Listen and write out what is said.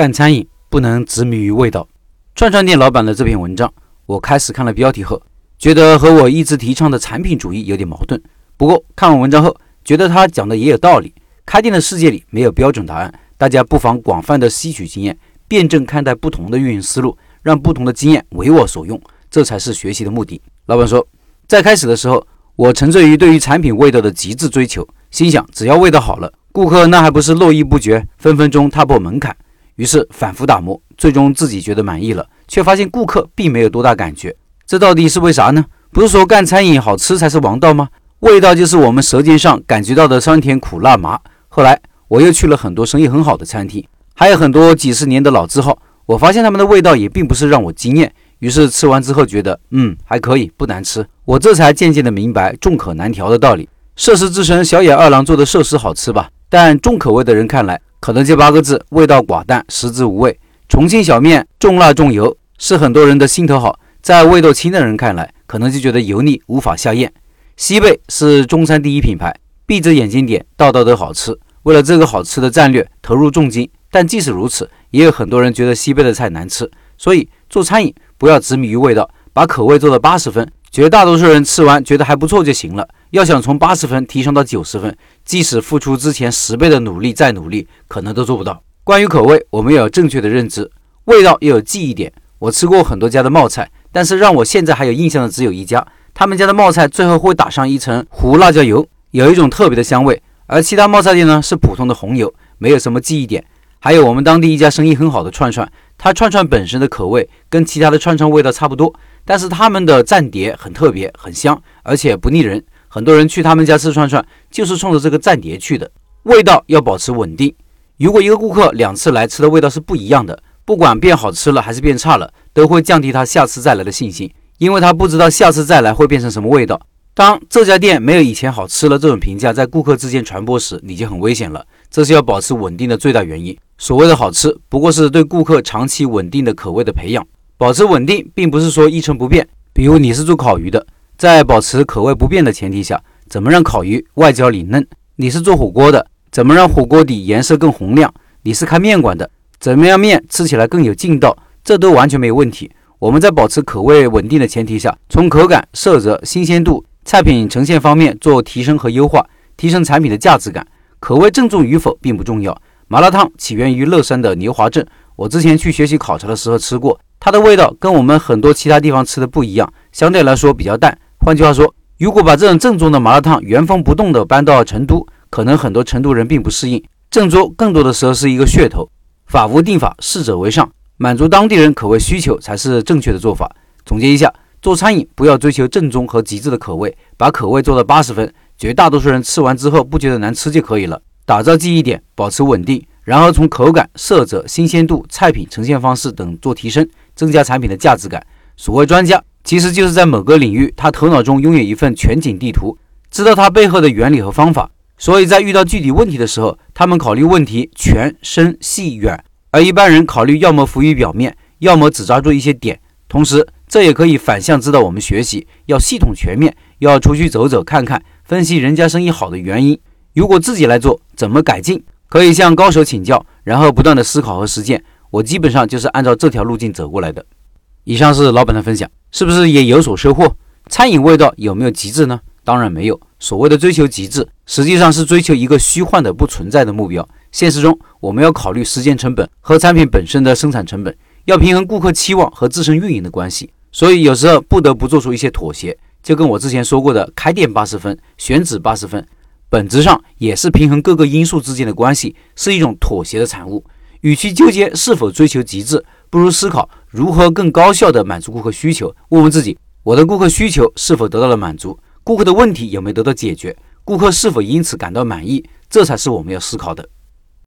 干餐饮不能执迷于味道。串串店老板的这篇文章，我开始看了标题后，觉得和我一直提倡的产品主义有点矛盾。不过看完文章后，觉得他讲的也有道理。开店的世界里没有标准答案，大家不妨广泛的吸取经验，辩证看待不同的运营思路，让不同的经验为我所用，这才是学习的目的。老板说，在开始的时候，我沉醉于对于产品味道的极致追求，心想只要味道好了。顾客那还不是络绎不绝，分分钟踏破门槛。于是反复打磨，最终自己觉得满意了，却发现顾客并没有多大感觉。这到底是为啥呢？不是说干餐饮好吃才是王道吗？味道就是我们舌尖上感觉到的酸甜苦辣麻。后来我又去了很多生意很好的餐厅，还有很多几十年的老字号，我发现他们的味道也并不是让我惊艳。于是吃完之后觉得，嗯，还可以，不难吃。我这才渐渐的明白众口难调的道理。涉世之神小野二郎做的寿司好吃吧？但重口味的人看来，可能这八个字味道寡淡，食之无味。重庆小面重辣重油，是很多人的心头好，在味道轻的人看来，可能就觉得油腻，无法下咽。西贝是中餐第一品牌，闭着眼睛点，道道都好吃。为了这个好吃的战略，投入重金。但即使如此，也有很多人觉得西贝的菜难吃。所以做餐饮不要执迷于味道，把口味做到八十分。绝大多数人吃完觉得还不错就行了。要想从八十分提升到九十分，即使付出之前十倍的努力再努力，可能都做不到。关于口味，我们要有正确的认知，味道要有记忆点。我吃过很多家的冒菜，但是让我现在还有印象的只有一家。他们家的冒菜最后会打上一层胡辣椒油，有一种特别的香味。而其他冒菜店呢是普通的红油，没有什么记忆点。还有我们当地一家生意很好的串串，它串串本身的口味跟其他的串串味道差不多。但是他们的蘸碟很特别，很香，而且不腻人。很多人去他们家吃串串，就是冲着这个蘸碟去的。味道要保持稳定。如果一个顾客两次来吃的味道是不一样的，不管变好吃了还是变差了，都会降低他下次再来的信心，因为他不知道下次再来会变成什么味道。当这家店没有以前好吃了这种评价在顾客之间传播时，你就很危险了。这是要保持稳定的最大原因。所谓的好吃，不过是对顾客长期稳定的口味的培养。保持稳定，并不是说一成不变。比如你是做烤鱼的，在保持口味不变的前提下，怎么让烤鱼外焦里嫩？你是做火锅的，怎么让火锅底颜色更红亮？你是开面馆的，怎么样面吃起来更有劲道？这都完全没有问题。我们在保持口味稳定的前提下，从口感、色泽、新鲜度、菜品呈现方面做提升和优化，提升产品的价值感。口味正宗与否并不重要。麻辣烫起源于乐山的牛华镇，我之前去学习考察的时候吃过。它的味道跟我们很多其他地方吃的不一样，相对来说比较淡。换句话说，如果把这种正宗的麻辣烫原封不动的搬到成都，可能很多成都人并不适应。郑州更多的时候是一个噱头，法无定法，适者为上，满足当地人口味需求才是正确的做法。总结一下，做餐饮不要追求正宗和极致的口味，把口味做到八十分，绝大多数人吃完之后不觉得难吃就可以了。打造记忆点，保持稳定，然后从口感、色泽、新鲜度、菜品呈现方式等做提升。增加产品的价值感。所谓专家，其实就是在某个领域，他头脑中拥有一份全景地图，知道它背后的原理和方法。所以在遇到具体问题的时候，他们考虑问题全、深、细、远，而一般人考虑要么浮于表面，要么只抓住一些点。同时，这也可以反向指导我们学习，要系统全面，要出去走走看看，分析人家生意好的原因。如果自己来做，怎么改进？可以向高手请教，然后不断的思考和实践。我基本上就是按照这条路径走过来的。以上是老板的分享，是不是也有所收获？餐饮味道有没有极致呢？当然没有。所谓的追求极致，实际上是追求一个虚幻的、不存在的目标。现实中，我们要考虑时间成本和产品本身的生产成本，要平衡顾客期望和自身运营的关系。所以有时候不得不做出一些妥协。就跟我之前说过的，开店八十分，选址八十分，本质上也是平衡各个因素之间的关系，是一种妥协的产物。与其纠结是否追求极致，不如思考如何更高效地满足顾客需求。问问自己：我的顾客需求是否得到了满足？顾客的问题有没有得到解决？顾客是否因此感到满意？这才是我们要思考的。